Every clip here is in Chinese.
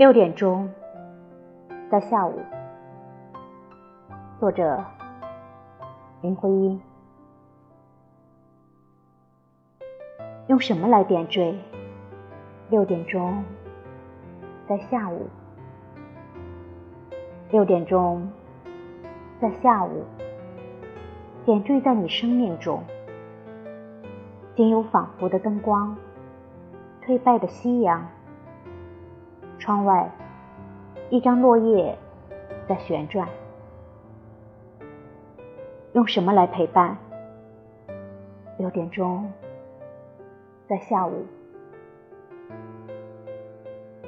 六点钟，在下午。作者：林徽因。用什么来点缀？六点钟，在下午。六点钟，在下午，点缀在你生命中，仅有仿佛的灯光，颓败的夕阳。窗外，一张落叶在旋转。用什么来陪伴？六点钟，在下午。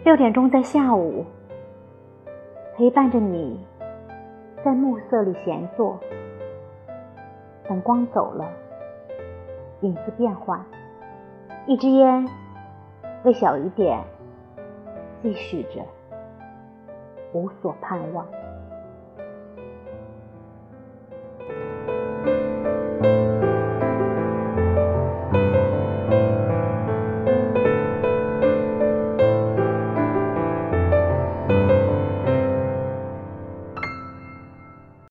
六点钟在下午，陪伴着你，在暮色里闲坐。等光走了，影子变换，一支烟，微小一点。继续着，无所盼望。